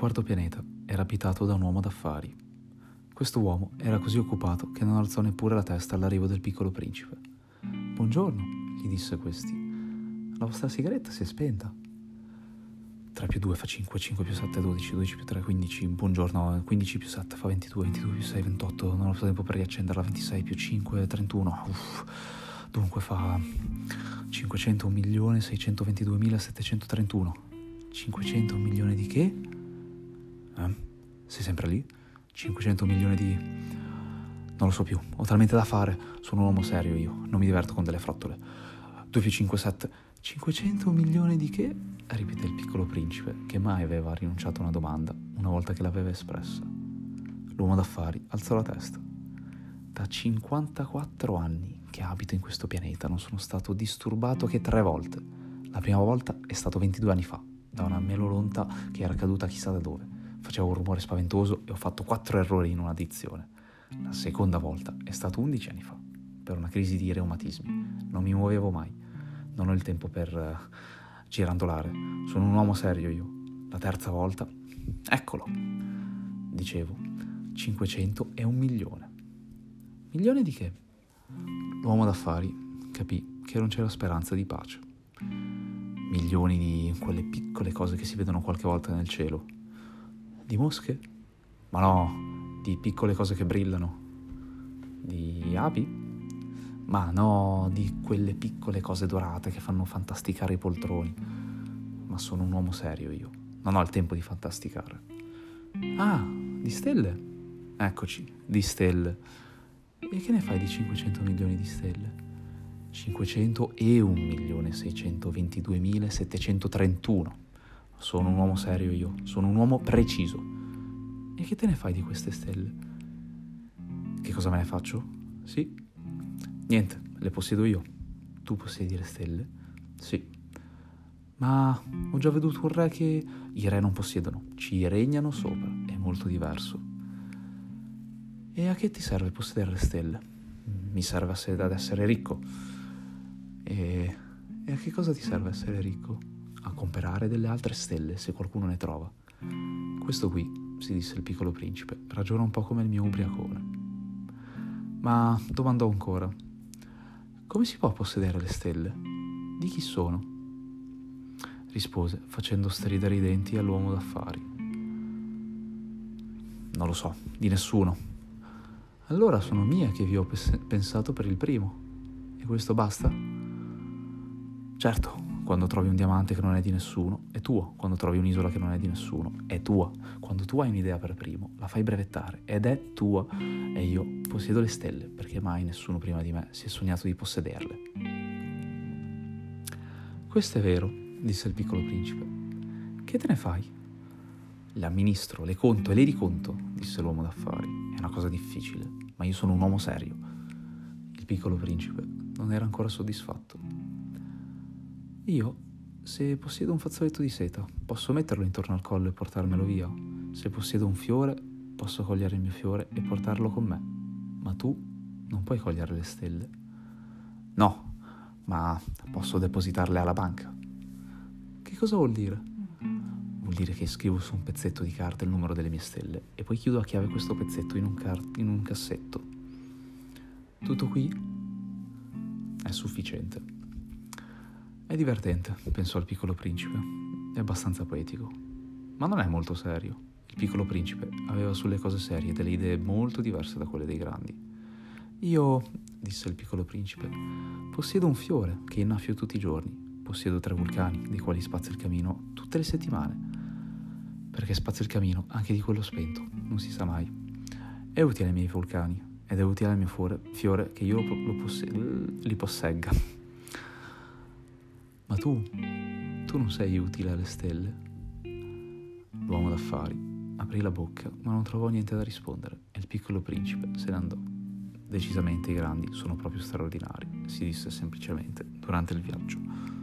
quarto pianeta era abitato da un uomo d'affari. Questo uomo era così occupato che non alzò neppure la testa all'arrivo del piccolo principe. Buongiorno, gli disse questi. La vostra sigaretta si è spenta. 3 più 2 fa 5, 5 più 7 12, 12 più 3 15, buongiorno, 15 più 7 fa 22, 22 più 6 28, non ho tempo per riaccenderla, 26 più 5 31, uff, dunque fa 500 milioni 622 731. 500 milioni di che? Sei sempre lì? 500 milioni di... Non lo so più, ho talmente da fare, sono un uomo serio io, non mi diverto con delle frottole. 2 più 5, 7. 500 milioni di che? ripeté il piccolo principe, che mai aveva rinunciato a una domanda una volta che l'aveva espressa. L'uomo d'affari alzò la testa. Da 54 anni che abito in questo pianeta non sono stato disturbato che tre volte. La prima volta è stato 22 anni fa, da una melolonta che era caduta chissà da dove. Faceva un rumore spaventoso e ho fatto quattro errori in una dizione. La seconda volta è stato 11 anni fa, per una crisi di reumatismi. Non mi muovevo mai. Non ho il tempo per uh, girandolare. Sono un uomo serio io. La terza volta, eccolo. Dicevo, 500 e un milione. Milione di che? L'uomo d'affari capì che non c'era speranza di pace. Milioni di quelle piccole cose che si vedono qualche volta nel cielo. Di mosche? Ma no, di piccole cose che brillano. Di api? Ma no, di quelle piccole cose dorate che fanno fantasticare i poltroni. Ma sono un uomo serio io. Non ho il tempo di fantasticare. Ah, di stelle? Eccoci, di stelle. E che ne fai di 500 milioni di stelle? 500 e 1.622.731. Sono un uomo serio io, sono un uomo preciso. E che te ne fai di queste stelle? Che cosa me ne faccio? Sì. Niente, le possiedo io. Tu possiedi le stelle? Sì. Ma ho già veduto un re che i re non possiedono, ci regnano sopra, è molto diverso. E a che ti serve possedere le stelle? Mi serve ad essere ricco. E, e a che cosa ti serve essere ricco? A comprare delle altre stelle se qualcuno ne trova. Questo qui, si disse il piccolo principe, ragiona un po' come il mio ubriacone. Ma domandò ancora, come si può possedere le stelle? Di chi sono? Rispose, facendo stridere i denti all'uomo d'affari. Non lo so, di nessuno, allora sono mie che vi ho pensato per il primo. E questo basta? Certo, quando trovi un diamante che non è di nessuno, è tuo. Quando trovi un'isola che non è di nessuno, è tua. Quando tu hai un'idea per primo, la fai brevettare ed è tua. E io possiedo le stelle, perché mai nessuno prima di me si è sognato di possederle. Questo è vero, disse il piccolo principe. Che te ne fai? Le amministro, le conto e le riconto, disse l'uomo d'affari. È una cosa difficile, ma io sono un uomo serio. Il piccolo principe non era ancora soddisfatto. Io, se possiedo un fazzoletto di seta, posso metterlo intorno al collo e portarmelo via. Se possiedo un fiore, posso cogliere il mio fiore e portarlo con me. Ma tu non puoi cogliere le stelle. No, ma posso depositarle alla banca. Che cosa vuol dire? vuol dire che scrivo su un pezzetto di carta il numero delle mie stelle e poi chiudo a chiave questo pezzetto in un, car- in un cassetto. Tutto qui è sufficiente. È divertente, pensò il piccolo principe. È abbastanza poetico. Ma non è molto serio. Il piccolo principe aveva sulle cose serie delle idee molto diverse da quelle dei grandi. Io, disse il piccolo principe, possiedo un fiore che innaffio tutti i giorni. Possiedo tre vulcani, dei quali spazio il camino tutte le settimane perché spazio il camino anche di quello spento, non si sa mai. È utile ai miei vulcani ed è utile al mio fiore, fiore che io posse- li possegga. Ma tu, tu non sei utile alle stelle. L'uomo d'affari aprì la bocca, ma non trovò niente da rispondere e il piccolo principe se ne andò. Decisamente i grandi sono proprio straordinari, si disse semplicemente durante il viaggio.